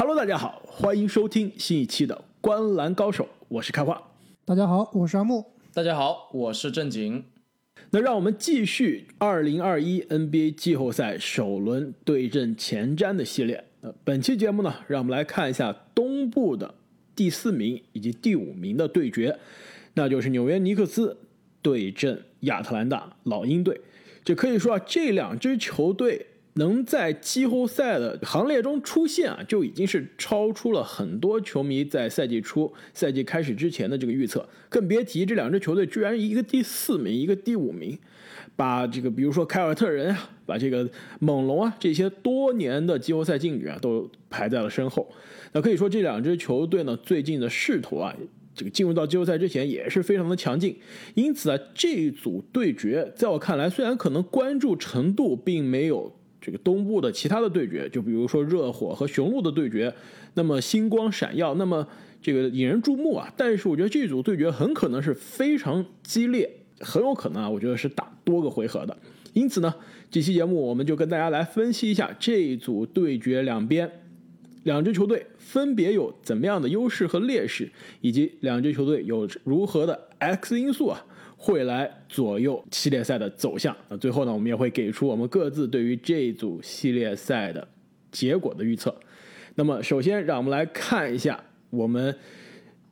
Hello，大家好，欢迎收听新一期的《观篮高手》，我是开花。大家好，我是阿木。大家好，我是正经。那让我们继续2021 NBA 季后赛首轮对阵前瞻的系列。呃，本期节目呢，让我们来看一下东部的第四名以及第五名的对决，那就是纽约尼克斯对阵亚特兰大老鹰队。这可以说啊，这两支球队。能在季后赛的行列中出现啊，就已经是超出了很多球迷在赛季初、赛季开始之前的这个预测，更别提这两支球队居然一个第四名，一个第五名，把这个比如说凯尔特人啊，把这个猛龙啊这些多年的季后赛劲旅啊都排在了身后。那可以说这两支球队呢，最近的势头啊，这个进入到季后赛之前也是非常的强劲。因此啊，这一组对决在我看来，虽然可能关注程度并没有。这个东部的其他的对决，就比如说热火和雄鹿的对决，那么星光闪耀，那么这个引人注目啊。但是我觉得这组对决很可能是非常激烈，很有可能啊，我觉得是打多个回合的。因此呢，这期节目我们就跟大家来分析一下这一组对决两边两支球队分别有怎么样的优势和劣势，以及两支球队有如何的 X 因素啊。会来左右系列赛的走向。那最后呢，我们也会给出我们各自对于这一组系列赛的结果的预测。那么，首先让我们来看一下我们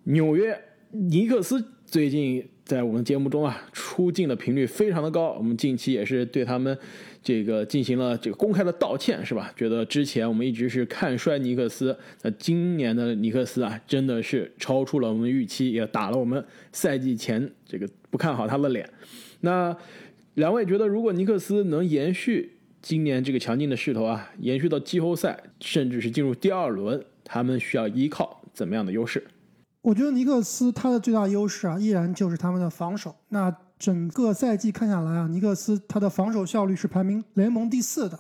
纽约尼克斯最近在我们节目中啊出镜的频率非常的高。我们近期也是对他们。这个进行了这个公开的道歉是吧？觉得之前我们一直是看衰尼克斯，那今年的尼克斯啊，真的是超出了我们预期，也打了我们赛季前这个不看好他的脸。那两位觉得，如果尼克斯能延续今年这个强劲的势头啊，延续到季后赛，甚至是进入第二轮，他们需要依靠怎么样的优势？我觉得尼克斯他的最大优势啊，依然就是他们的防守。那整个赛季看下来啊，尼克斯他的防守效率是排名联盟第四的。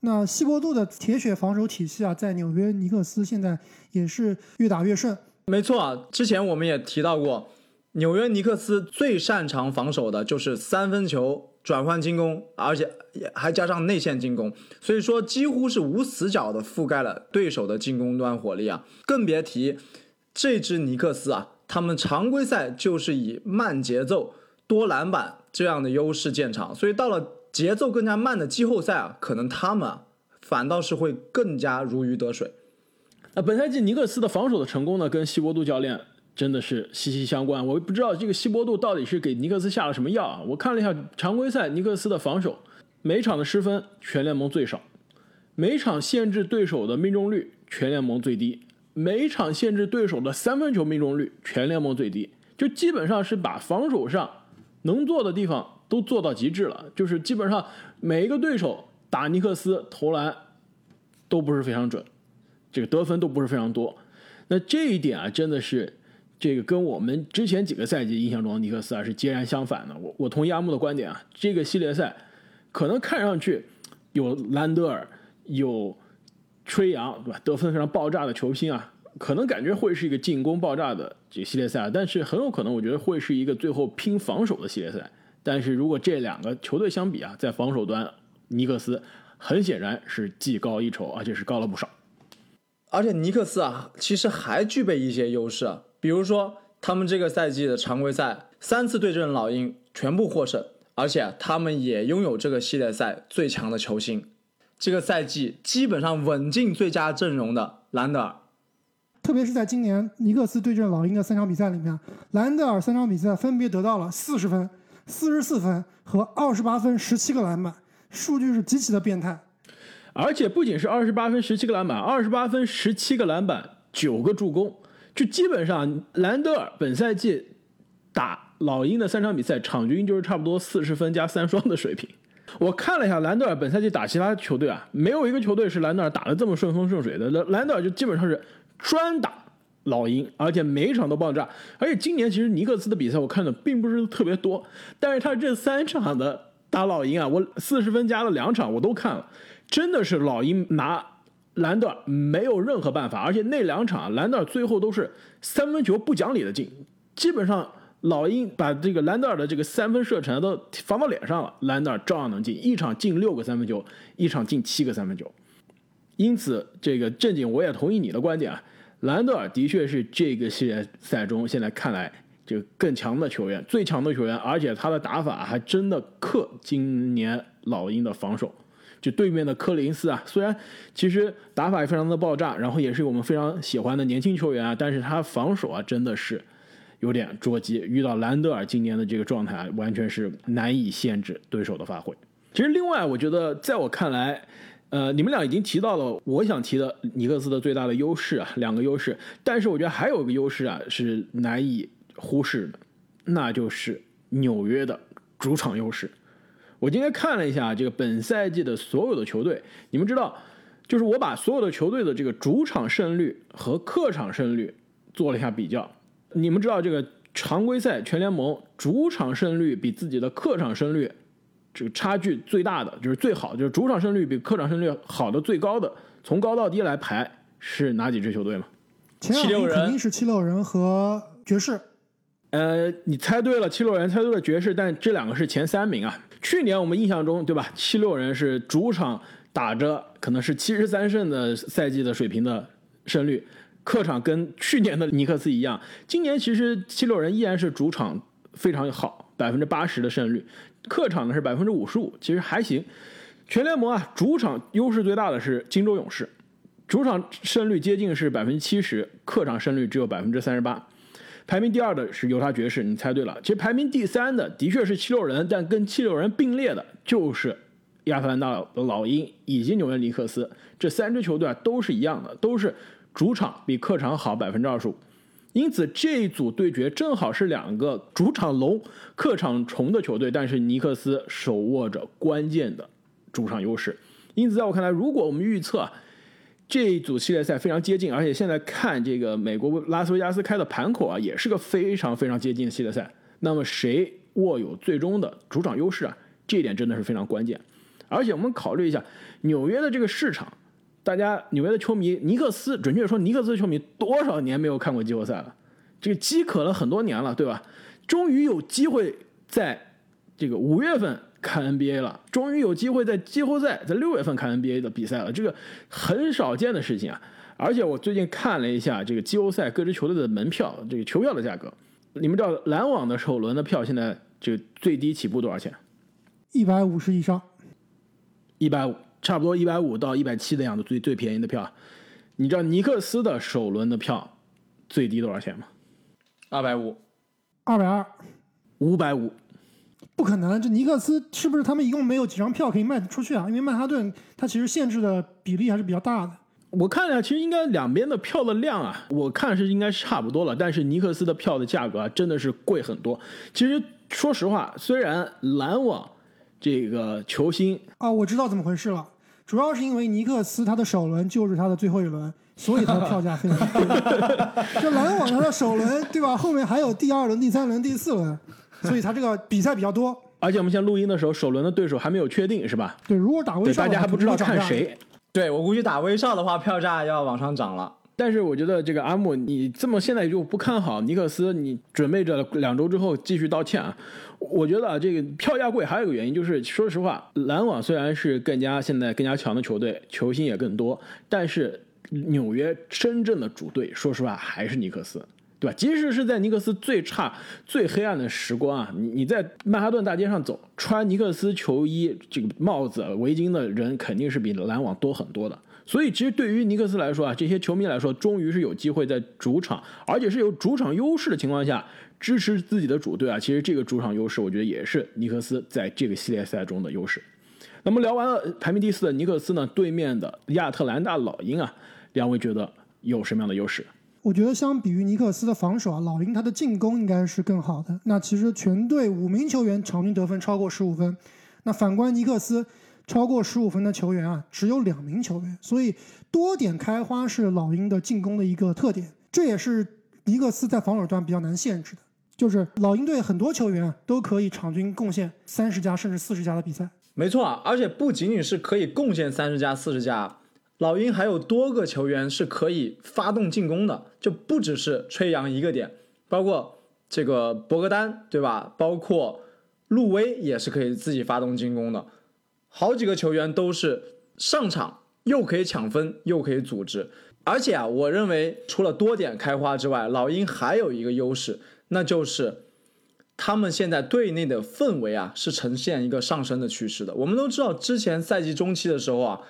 那西伯杜的铁血防守体系啊，在纽约尼克斯现在也是越打越顺。没错啊，之前我们也提到过，纽约尼克斯最擅长防守的就是三分球转换进攻，而且还加上内线进攻，所以说几乎是无死角的覆盖了对手的进攻端火力啊。更别提这支尼克斯啊，他们常规赛就是以慢节奏。多篮板这样的优势见长，所以到了节奏更加慢的季后赛啊，可能他们反倒是会更加如鱼得水。那本赛季尼克斯的防守的成功呢，跟希伯杜教练真的是息息相关。我不知道这个希伯杜到底是给尼克斯下了什么药啊？我看了一下常规赛尼克斯的防守，每场的失分全联盟最少，每场限制对手的命中率全联盟最低，每场限制对手的三分球命中率全联盟最低，就基本上是把防守上。能做的地方都做到极致了，就是基本上每一个对手打尼克斯投篮都不是非常准，这个得分都不是非常多。那这一点啊，真的是这个跟我们之前几个赛季印象中的尼克斯啊是截然相反的。我我同意阿木的观点啊，这个系列赛可能看上去有兰德尔、有吹杨，对吧？得分非常爆炸的球星啊。可能感觉会是一个进攻爆炸的这个系列赛，但是很有可能我觉得会是一个最后拼防守的系列赛。但是如果这两个球队相比啊，在防守端，尼克斯很显然是技高一筹，而且是高了不少。而且尼克斯啊，其实还具备一些优势，比如说他们这个赛季的常规赛三次对阵老鹰全部获胜，而且他们也拥有这个系列赛最强的球星，这个赛季基本上稳进最佳阵容的兰德尔。特别是在今年尼克斯对阵老鹰的三场比赛里面，兰德尔三场比赛分别得到了四十分、四十四分和二十八分、十七个篮板，数据是极其的变态。而且不仅是二十八分、十七个篮板，二十八分、十七个篮板、九个助攻，就基本上兰德尔本赛季打老鹰的三场比赛，场均就是差不多四十分加三双的水平。我看了一下兰德尔本赛季打其他球队啊，没有一个球队是兰德尔打的这么顺风顺水的。兰兰德尔就基本上是。专打老鹰，而且每一场都爆炸。而且今年其实尼克斯的比赛我看的并不是特别多，但是他这三场的打老鹰啊，我四十分加了两场我都看了，真的是老鹰拿兰德尔没有任何办法。而且那两场兰德尔最后都是三分球不讲理的进，基本上老鹰把这个兰德尔的这个三分射程都防到脸上了，兰德尔照样能进，一场进六个三分球，一场进七个三分球。因此，这个正经我也同意你的观点啊，兰德尔的确是这个系列赛中现在看来这个更强的球员，最强的球员，而且他的打法还真的克今年老鹰的防守。就对面的科林斯啊，虽然其实打法也非常的爆炸，然后也是我们非常喜欢的年轻球员啊，但是他防守啊真的是有点捉急。遇到兰德尔今年的这个状态啊，完全是难以限制对手的发挥。其实另外，我觉得在我看来，呃，你们俩已经提到了我想提的尼克斯的最大的优势啊，两个优势。但是我觉得还有一个优势啊是难以忽视的，那就是纽约的主场优势。我今天看了一下这个本赛季的所有的球队，你们知道，就是我把所有的球队的这个主场胜率和客场胜率做了一下比较。你们知道，这个常规赛全联盟主场胜率比自己的客场胜率这个差距最大的，就是最好，就是主场胜率比客场胜率好的最高的，从高到低来排是哪几支球队吗？七六人肯定是七六人和爵士。呃，你猜对了，七六人猜对了爵士，但这两个是前三名啊。去年我们印象中，对吧？七六人是主场打着可能是七十三胜的赛季的水平的胜率，客场跟去年的尼克斯一样。今年其实七六人依然是主场非常好，百分之八十的胜率，客场呢是百分之五十五，其实还行。全联盟啊，主场优势最大的是金州勇士，主场胜率接近是百分之七十，客场胜率只有百分之三十八。排名第二的是犹他爵士，你猜对了。其实排名第三的的确是七六人，但跟七六人并列的就是亚特兰大的老鹰以及纽约尼克斯。这三支球队啊都是一样的，都是主场比客场好百分之二十五。因此这一组对决正好是两个主场龙、客场虫的球队，但是尼克斯手握着关键的主场优势。因此在我看来，如果我们预测。这一组系列赛非常接近，而且现在看这个美国拉斯维加斯开的盘口啊，也是个非常非常接近的系列赛。那么谁握有最终的主场优势啊？这一点真的是非常关键。而且我们考虑一下纽约的这个市场，大家纽约的球迷尼克斯，准确说尼克斯的球迷多少年没有看过季后赛了？这个饥渴了很多年了，对吧？终于有机会在这个五月份。看 NBA 了，终于有机会在季后赛在六月份看 NBA 的比赛了，这个很少见的事情啊！而且我最近看了一下这个季后赛各支球队的门票，这个球票的价格，你们知道篮网的首轮的票现在这个最低起步多少钱？一百五十以上，一百五，差不多一百五到一百七的样子，最最便宜的票。你知道尼克斯的首轮的票最低多少钱吗？二百五，二百二，五百五。不可能，这尼克斯是不是他们一共没有几张票可以卖出去啊？因为曼哈顿它其实限制的比例还是比较大的。我看一下，其实应该两边的票的量啊，我看是应该是差不多了。但是尼克斯的票的价格啊，真的是贵很多。其实说实话，虽然篮网这个球星啊，我知道怎么回事了，主要是因为尼克斯他的首轮就是他的最后一轮，所以他的票价非常贵。这篮网他的首轮对吧？后面还有第二轮、第三轮、第四轮。所以他这个比赛比较多，而且我们现在录音的时候，首轮的对手还没有确定，是吧？对，如果打威少，大家还不知道看谁。对我估计打威少的话，票价要往上涨了。但是我觉得这个阿木，你这么现在就不看好尼克斯，你准备着两周之后继续道歉啊？我觉得啊这个票价贵还有一个原因就是，说实话，篮网虽然是更加现在更加强的球队，球星也更多，但是纽约真正的主队，说实话还是尼克斯。对吧？即使是在尼克斯最差、最黑暗的时光啊，你你在曼哈顿大街上走，穿尼克斯球衣、这个帽子、围巾的人肯定是比篮网多很多的。所以，其实对于尼克斯来说啊，这些球迷来说，终于是有机会在主场，而且是有主场优势的情况下支持自己的主队啊。其实这个主场优势，我觉得也是尼克斯在这个系列赛中的优势。那么聊完了排名第四的尼克斯呢，对面的亚特兰大老鹰啊，两位觉得有什么样的优势？我觉得相比于尼克斯的防守啊，老鹰他的进攻应该是更好的。那其实全队五名球员场均得分超过十五分，那反观尼克斯，超过十五分的球员啊只有两名球员，所以多点开花是老鹰的进攻的一个特点。这也是尼克斯在防守端比较难限制的，就是老鹰队很多球员啊都可以场均贡献三十加甚至四十加的比赛。没错啊，而且不仅仅是可以贡献三十加四十加。老鹰还有多个球员是可以发动进攻的，就不只是吹杨一个点，包括这个博格丹，对吧？包括路威也是可以自己发动进攻的，好几个球员都是上场又可以抢分，又可以组织。而且啊，我认为除了多点开花之外，老鹰还有一个优势，那就是他们现在队内的氛围啊是呈现一个上升的趋势的。我们都知道，之前赛季中期的时候啊，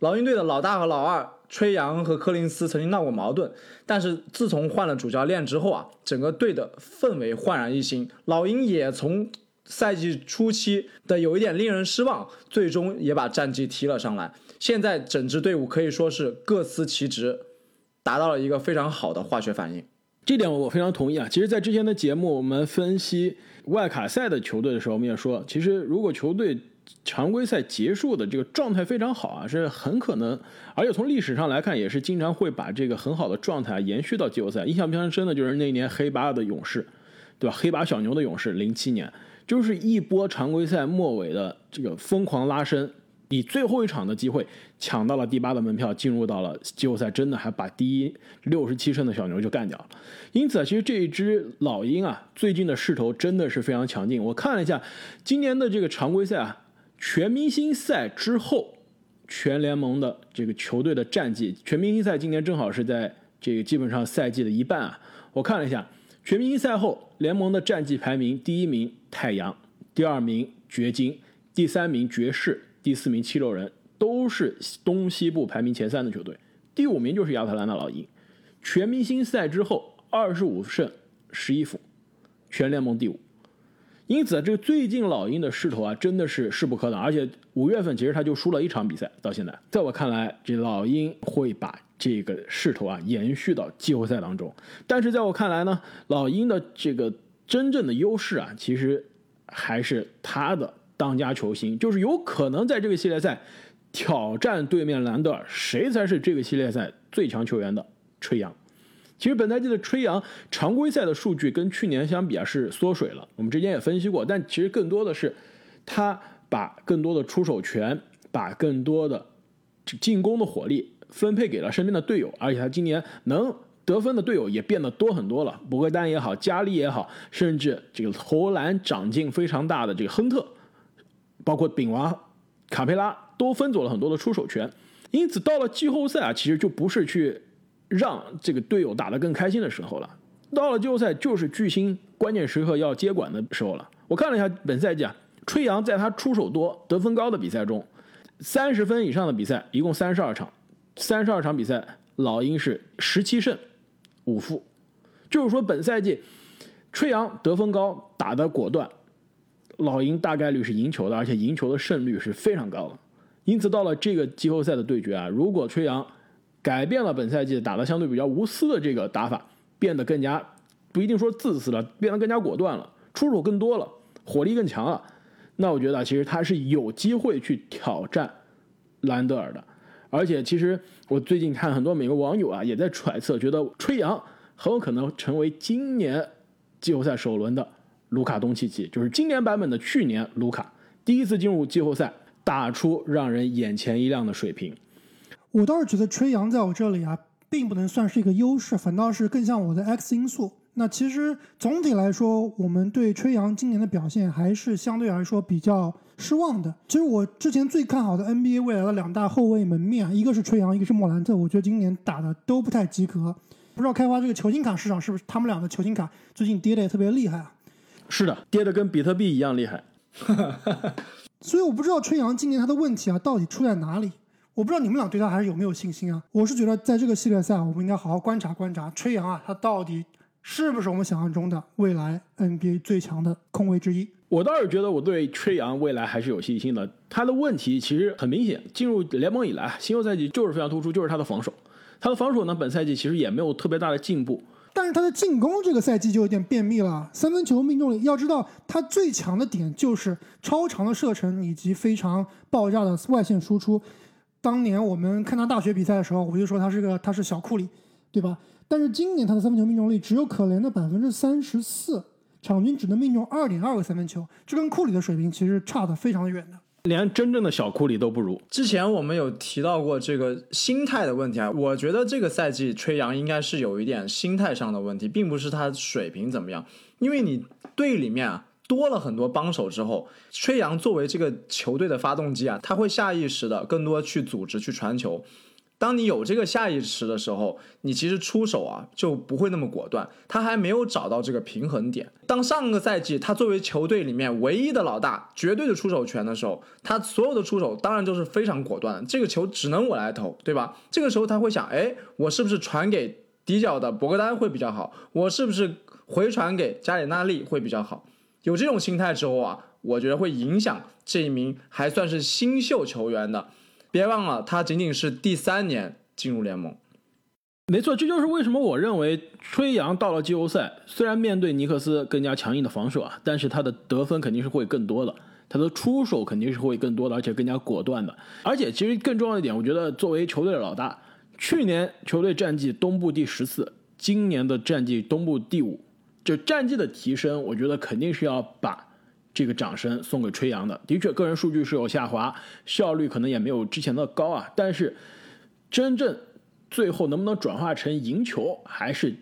老鹰队的老大和老二吹杨和柯林斯曾经闹过矛盾，但是自从换了主教练之后啊，整个队的氛围焕然一新。老鹰也从赛季初期的有一点令人失望，最终也把战绩提了上来。现在整支队伍可以说是各司其职，达到了一个非常好的化学反应。这点我非常同意啊。其实，在之前的节目我们分析外卡赛的球队的时候，我们也说，其实如果球队常规赛结束的这个状态非常好啊，是很可能，而且从历史上来看，也是经常会把这个很好的状态延续到季后赛。印象非常深的就是那一年黑八的勇士，对吧？黑八小牛的勇士，零七年就是一波常规赛末尾的这个疯狂拉伸。以最后一场的机会抢到了第八的门票，进入到了季后赛，真的还把第一六十七胜的小牛就干掉了。因此啊，其实这一支老鹰啊，最近的势头真的是非常强劲。我看了一下今年的这个常规赛啊，全明星赛之后，全联盟的这个球队的战绩，全明星赛今年正好是在这个基本上赛季的一半啊。我看了一下全明星赛后联盟的战绩排名，第一名太阳，第二名掘金，第三名爵士。第四名七六人都是东西部排名前三的球队，第五名就是亚特兰大老鹰。全明星赛之后，二十五胜十一负，全联盟第五。因此，这个最近老鹰的势头啊，真的是势不可挡。而且五月份其实他就输了一场比赛，到现在，在我看来，这老鹰会把这个势头啊延续到季后赛当中。但是在我看来呢，老鹰的这个真正的优势啊，其实还是他的。当家球星就是有可能在这个系列赛挑战对面兰德尔，谁才是这个系列赛最强球员的吹杨。其实本赛季的吹杨常规赛的数据跟去年相比啊是缩水了，我们之前也分析过，但其实更多的是他把更多的出手权，把更多的进攻的火力分配给了身边的队友，而且他今年能得分的队友也变得多很多了，博格丹也好，加利也好，甚至这个投篮长进非常大的这个亨特。包括丙王、卡佩拉都分走了很多的出手权，因此到了季后赛啊，其实就不是去让这个队友打得更开心的时候了。到了季后赛，就是巨星关键时刻要接管的时候了。我看了一下本赛季啊，吹杨在他出手多、得分高的比赛中，三十分以上的比赛一共三十二场，三十二场比赛老鹰是十七胜五负，就是说本赛季吹杨得分高、打得果断。老鹰大概率是赢球的，而且赢球的胜率是非常高的。因此，到了这个季后赛的对决啊，如果吹杨改变了本赛季打的相对比较无私的这个打法，变得更加不一定说自私了，变得更加果断了，出手更多了，火力更强了，那我觉得其实他是有机会去挑战兰德尔的。而且，其实我最近看很多美国网友啊，也在揣测，觉得吹杨很有可能成为今年季后赛首轮的。卢卡东契奇就是今年版本的去年卢卡，第一次进入季后赛，打出让人眼前一亮的水平。我倒是觉得吹杨在我这里啊，并不能算是一个优势，反倒是更像我的 X 因素。那其实总体来说，我们对吹杨今年的表现还是相对来说比较失望的。其实我之前最看好的 NBA 未来的两大后卫门面，一个是吹杨，一个是莫兰特，我觉得今年打的都不太及格。不知道开发这个球星卡市场是不是他们俩的球星卡最近跌的也特别厉害啊？是的，跌的跟比特币一样厉害，所以我不知道吹杨今年他的问题啊到底出在哪里。我不知道你们俩对他还是有没有信心啊？我是觉得在这个系列赛，我们应该好好观察观察吹杨啊，他到底是不是我们想象中的未来 NBA 最强的控卫之一？我倒是觉得我对吹杨未来还是有信心的。他的问题其实很明显，进入联盟以来，新秀赛季就是非常突出，就是他的防守。他的防守呢，本赛季其实也没有特别大的进步。但是他的进攻这个赛季就有点便秘了，三分球命中率，要知道他最强的点就是超长的射程以及非常爆炸的外线输出。当年我们看他大学比赛的时候，我就说他是个他是小库里，对吧？但是今年他的三分球命中率只有可怜的百分之三十四，场均只能命中二点二个三分球，这跟库里的水平其实差的非常的远的。连真正的小库里都不如。之前我们有提到过这个心态的问题啊，我觉得这个赛季吹杨应该是有一点心态上的问题，并不是他水平怎么样。因为你队里面啊，多了很多帮手之后，吹杨作为这个球队的发动机啊，他会下意识的更多去组织、去传球。当你有这个下意识的时候，你其实出手啊就不会那么果断。他还没有找到这个平衡点。当上个赛季他作为球队里面唯一的老大、绝对的出手权的时候，他所有的出手当然都是非常果断。这个球只能我来投，对吧？这个时候他会想，哎，我是不是传给底角的博格丹会比较好？我是不是回传给加里纳利会比较好？有这种心态之后啊，我觉得会影响这一名还算是新秀球员的。别忘了，他仅仅是第三年进入联盟。没错，这就是为什么我认为吹杨到了季后赛，虽然面对尼克斯更加强硬的防守啊，但是他的得分肯定是会更多的，他的出手肯定是会更多的，而且更加果断的。而且其实更重要一点，我觉得作为球队的老大，去年球队战绩东部第十四，今年的战绩东部第五，就战绩的提升，我觉得肯定是要把。这个掌声送给吹杨的，的确，个人数据是有下滑，效率可能也没有之前的高啊。但是，真正最后能不能转化成赢球，还是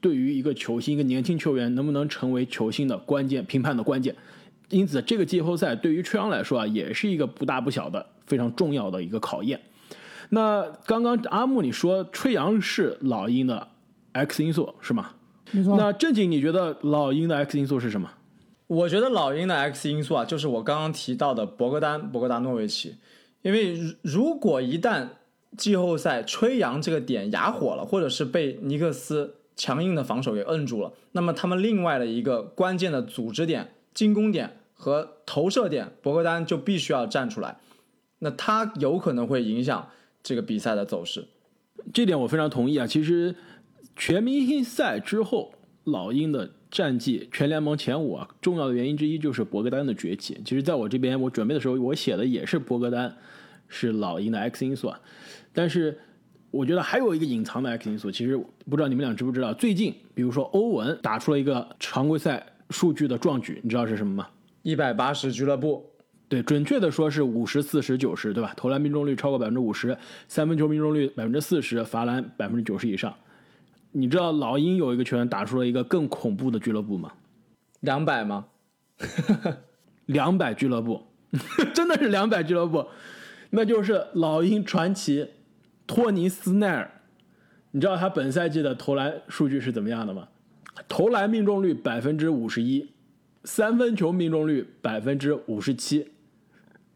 对于一个球星、一个年轻球员能不能成为球星的关键评判的关键。因此，这个季后赛对于吹杨来说啊，也是一个不大不小的非常重要的一个考验。那刚刚阿木你说吹杨是老鹰的 X 因素是吗？没错。那正经你觉得老鹰的 X 因素是什么？我觉得老鹰的 X 因素啊，就是我刚刚提到的博格丹、博格达诺维奇，因为如果一旦季后赛吹杨这个点哑火了，或者是被尼克斯强硬的防守给摁住了，那么他们另外的一个关键的组织点、进攻点和投射点，博格丹就必须要站出来，那他有可能会影响这个比赛的走势。这点我非常同意啊。其实全明星赛之后，老鹰的。战绩全联盟前五啊，重要的原因之一就是博格丹的崛起。其实，在我这边我准备的时候，我写的也是博格丹是老鹰的 X 因素啊。但是，我觉得还有一个隐藏的 X 因素，其实不知道你们俩知不知道。最近，比如说欧文打出了一个常规赛数据的壮举，你知道是什么吗？一百八十俱乐部，对，准确的说是五十四十九十，对吧？投篮命中率超过百分之五十，三分球命中率百分之四十，罚篮百分之九十以上。你知道老鹰有一个球员打出了一个更恐怖的俱乐部吗？两百吗？两百俱乐部，真的是两百俱乐部，那就是老鹰传奇托尼斯奈尔。你知道他本赛季的投篮数据是怎么样的吗？投篮命中率百分之五十一，三分球命中率百分之五十七，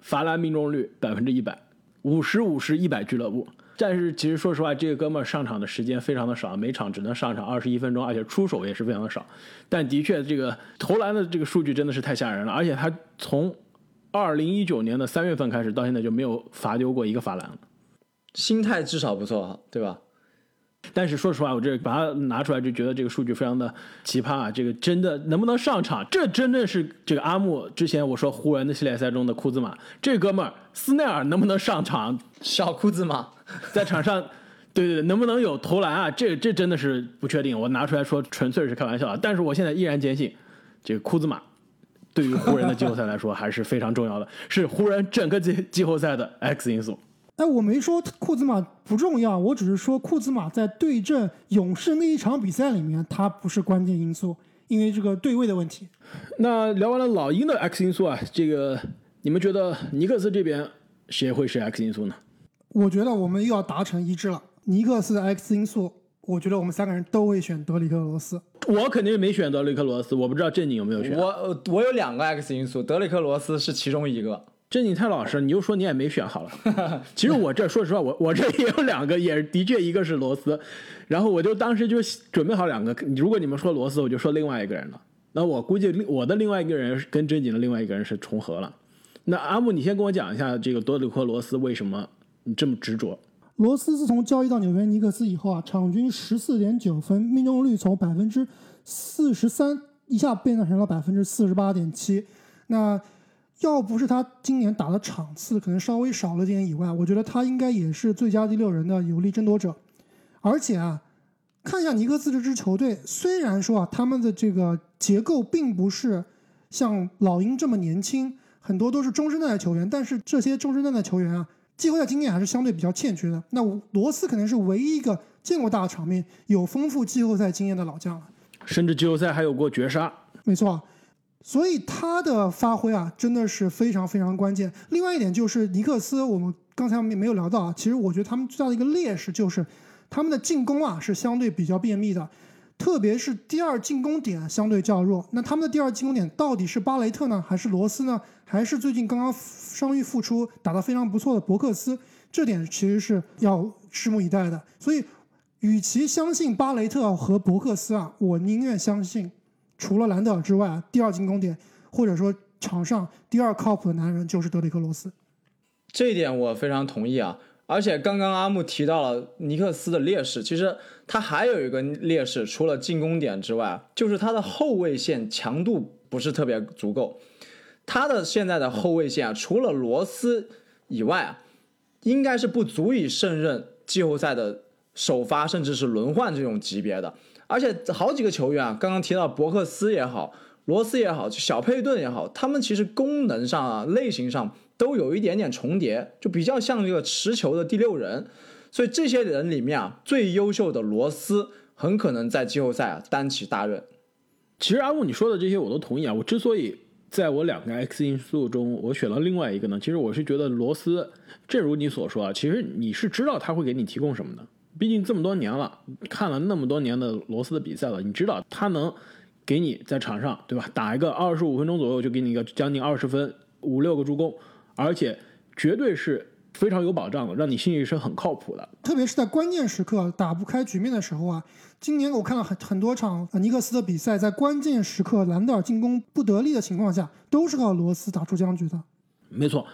罚篮命中率百分之一百，五十五十一百俱乐部。但是其实说实话，这个哥们儿上场的时间非常的少，每场只能上场二十一分钟，而且出手也是非常的少。但的确，这个投篮的这个数据真的是太吓人了。而且他从二零一九年的三月份开始到现在就没有罚丢过一个罚篮了。心态至少不错，对吧？但是说实话，我这把它拿出来就觉得这个数据非常的奇葩啊！这个真的能不能上场？这真的是这个阿木之前我说湖人的系列赛中的库兹马，这哥们儿斯奈尔能不能上场？小库兹马在场上，对对对，能不能有投篮啊？这这真的是不确定。我拿出来说纯粹是开玩笑啊，但是我现在依然坚信，这个库兹马对于湖人的季后赛来说还是非常重要的，是湖人整个季季后赛的 X 因素。哎，我没说库兹马不重要，我只是说库兹马在对阵勇士那一场比赛里面，他不是关键因素，因为这个对位的问题。那聊完了老鹰的 X 因素啊，这个你们觉得尼克斯这边谁会是 X 因素呢？我觉得我们又要达成一致了。尼克斯的 X 因素，我觉得我们三个人都会选德里克罗斯。我肯定没选德里克罗斯，我不知道正经有没有选。我我有两个 X 因素，德里克罗斯是其中一个。这你太老实，你就说你也没选好了。其实我这说实话，我我这也有两个，也的确一个是罗斯，然后我就当时就准备好两个。如果你们说罗斯，我就说另外一个人了。那我估计我的另外一个人跟正经的另外一个人是重合了。那阿木，你先跟我讲一下这个多里克罗斯为什么你这么执着？罗斯自从交易到纽约尼克斯以后啊，场均十四点九分，命中率从百分之四十三一下变成了百分之四十八点七。那要不是他今年打的场次可能稍微少了点以外，我觉得他应该也是最佳第六人的有力争夺者。而且啊，看一下尼克斯这支球队，虽然说啊他们的这个结构并不是像老鹰这么年轻，很多都是中生代的球员，但是这些中生代的球员啊，季后赛经验还是相对比较欠缺的。那罗斯可能是唯一一个见过大场面、有丰富季后赛经验的老将了，甚至季后赛还有过绝杀。没错。所以他的发挥啊，真的是非常非常关键。另外一点就是尼克斯，我们刚才没没有聊到啊，其实我觉得他们最大的一个劣势就是他们的进攻啊是相对比较便秘的，特别是第二进攻点相对较弱。那他们的第二进攻点到底是巴雷特呢，还是罗斯呢，还是最近刚刚伤愈复出打得非常不错的伯克斯？这点其实是要拭目以待的。所以，与其相信巴雷特和伯克斯啊，我宁愿相信。除了兰德尔之外，第二进攻点或者说场上第二靠谱的男人就是德里克罗斯。这一点我非常同意啊！而且刚刚阿木提到了尼克斯的劣势，其实他还有一个劣势，除了进攻点之外，就是他的后卫线强度不是特别足够。他的现在的后卫线啊，除了罗斯以外啊，应该是不足以胜任季后赛的首发，甚至是轮换这种级别的。而且好几个球员啊，刚刚提到伯克斯也好，罗斯也好，小佩顿也好，他们其实功能上啊、类型上都有一点点重叠，就比较像一个持球的第六人。所以这些人里面啊，最优秀的罗斯很可能在季后赛啊担起大任。其实阿木你说的这些我都同意啊。我之所以在我两个 X 因素中我选了另外一个呢，其实我是觉得罗斯，正如你所说啊，其实你是知道他会给你提供什么的。毕竟这么多年了，看了那么多年的罗斯的比赛了，你知道他能给你在场上，对吧？打一个二十五分钟左右就给你一个将近二十分，五六个助攻，而且绝对是非常有保障的，让你心里是很靠谱的。特别是在关键时刻打不开局面的时候啊，今年我看了很很多场尼克斯的比赛，在关键时刻兰德尔进攻不得力的情况下，都是靠罗斯打出僵局的。没错，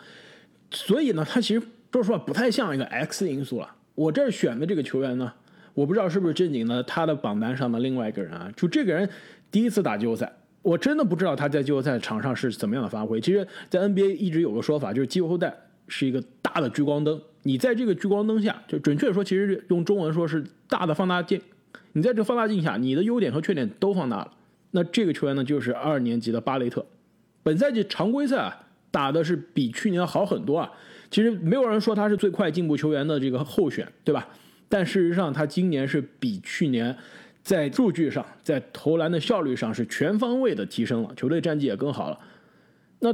所以呢，他其实说实话不太像一个 X 因素了。我这儿选的这个球员呢，我不知道是不是正经的他的榜单上的另外一个人啊。就这个人第一次打季后赛，我真的不知道他在季后赛场上是怎么样的发挥。其实，在 NBA 一直有个说法，就是季后赛是一个大的聚光灯，你在这个聚光灯下，就准确说，其实用中文说是大的放大镜。你在这放大镜下，你的优点和缺点都放大了。那这个球员呢，就是二年级的巴雷特，本赛季常规赛啊打的是比去年好很多啊。其实没有人说他是最快进步球员的这个候选，对吧？但事实上，他今年是比去年在数据上、在投篮的效率上是全方位的提升了，球队战绩也更好了。那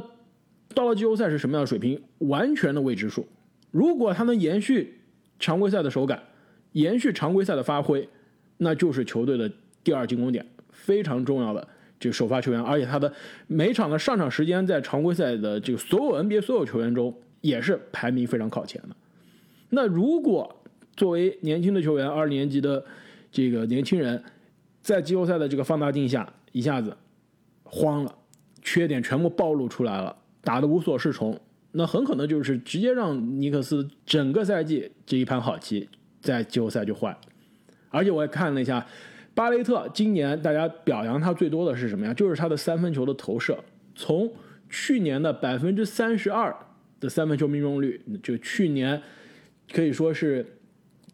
到了季后赛是什么样的水平？完全的未知数。如果他能延续常规赛的手感，延续常规赛的发挥，那就是球队的第二进攻点，非常重要的这个首发球员。而且他的每场的上场时间在常规赛的这个所有 NBA 所有球员中。也是排名非常靠前的。那如果作为年轻的球员，二年级的这个年轻人，在季后赛的这个放大镜下一下子慌了，缺点全部暴露出来了，打得无所适从，那很可能就是直接让尼克斯整个赛季这一盘好棋在季后赛就坏。而且我也看了一下，巴雷特今年大家表扬他最多的是什么呀？就是他的三分球的投射，从去年的百分之三十二。的三分球命中率，就去年可以说是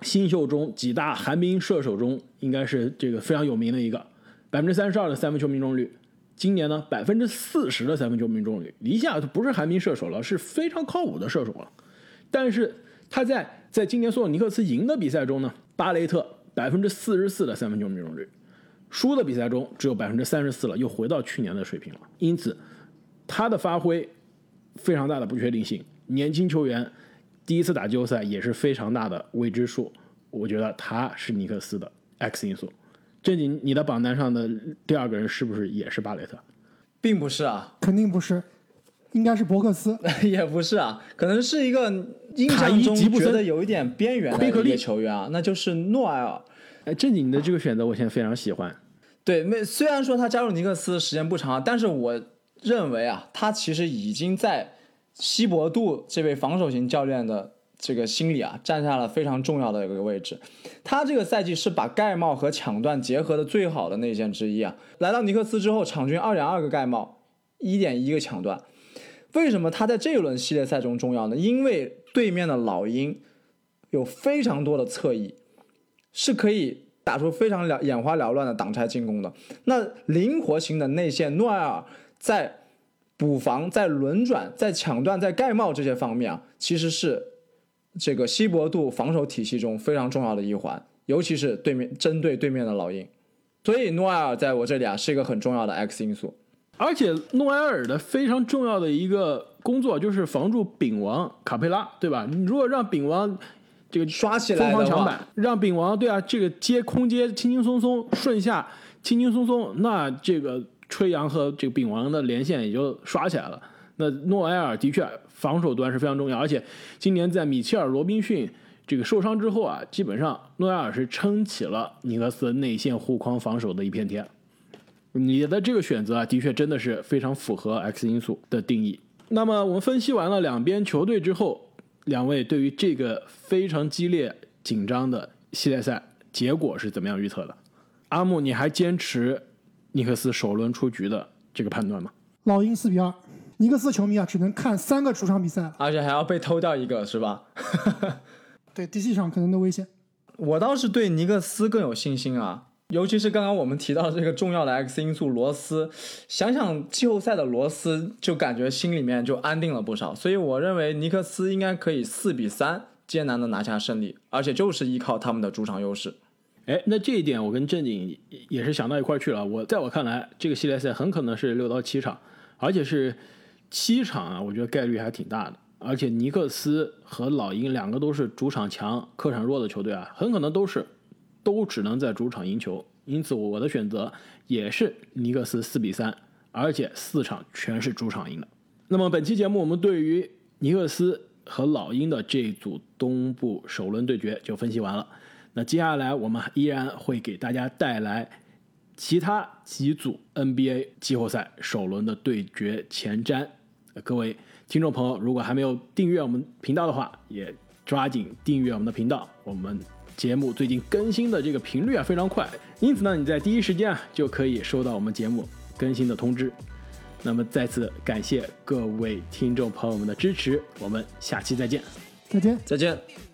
新秀中几大寒冰射手中，应该是这个非常有名的一个，百分之三十二的三分球命中率。今年呢，百分之四十的三分球命中率，一下不是寒冰射手了，是非常靠谱的射手了。但是他在在今年所有尼克斯赢的比赛中呢，巴雷特百分之四十四的三分球命中率，输的比赛中只有百分之三十四了，又回到去年的水平了。因此，他的发挥。非常大的不确定性，年轻球员第一次打季后赛也是非常大的未知数。我觉得他是尼克斯的 X 因素。正经，你的榜单上的第二个人是不是也是巴雷特？并不是啊，肯定不是，应该是伯克斯。也不是啊，可能是一个印象中觉得有一点边缘的一个球员啊，那就是诺埃尔。哎，正经的这个选择我现在非常喜欢。对，没虽然说他加入尼克斯时间不长，但是我。认为啊，他其实已经在希伯杜这位防守型教练的这个心里啊，占下了非常重要的一个位置。他这个赛季是把盖帽和抢断结合的最好的内线之一啊。来到尼克斯之后，场均二点二个盖帽，一点一个抢断。为什么他在这一轮系列赛中重要呢？因为对面的老鹰有非常多的侧翼，是可以打出非常了眼花缭乱的挡拆进攻的。那灵活型的内线诺埃尔。在补防、在轮转、在抢断、在盖帽这些方面啊，其实是这个西伯杜防守体系中非常重要的一环，尤其是对面针对对面的老鹰，所以诺埃尔在我这里啊是一个很重要的 X 因素。而且诺埃尔的非常重要的一个工作就是防住丙王卡佩拉，对吧？你如果让丙王这个刷起来的话疯狂抢板，让丙王对啊，这个接空接轻轻松松顺下轻轻松松，那这个吹杨和这个丙王的连线也就刷起来了。那诺埃尔的确防守端是非常重要，而且今年在米切尔、罗宾逊这个受伤之后啊，基本上诺埃尔是撑起了尼克斯内线护框防守的一片天。你的这个选择啊，的确真的是非常符合 X 因素的定义。那么我们分析完了两边球队之后，两位对于这个非常激烈紧张的系列赛结果是怎么样预测的？阿木，你还坚持尼克斯首轮出局的这个判断吗？老鹰四比二，尼克斯球迷啊只能看三个主场比赛了。而且还要被偷掉一个，是吧？对，第七场可能都危险。我倒是对尼克斯更有信心啊，尤其是刚刚我们提到这个重要的 X 因素罗斯，想想季后赛的罗斯，就感觉心里面就安定了不少。所以我认为尼克斯应该可以四比三艰难的拿下胜利，而且就是依靠他们的主场优势。哎，那这一点我跟正经也是想到一块儿去了。我在我看来，这个系列赛很可能是六到七场，而且是七场啊，我觉得概率还挺大的。而且尼克斯和老鹰两个都是主场强、客场弱的球队啊，很可能都是都只能在主场赢球。因此，我的选择也是尼克斯四比三，而且四场全是主场赢的。那么本期节目我们对于尼克斯和老鹰的这组东部首轮对决就分析完了。那接下来我们依然会给大家带来其他几组 NBA 季后赛首轮的对决前瞻。呃各位听众朋友，如果还没有订阅我们频道的话，也抓紧订阅我们的频道。我们节目最近更新的这个频率啊非常快，因此呢，你在第一时间啊就可以收到我们节目更新的通知。那么再次感谢各位听众朋友们的支持，我们下期再见。再见。再见。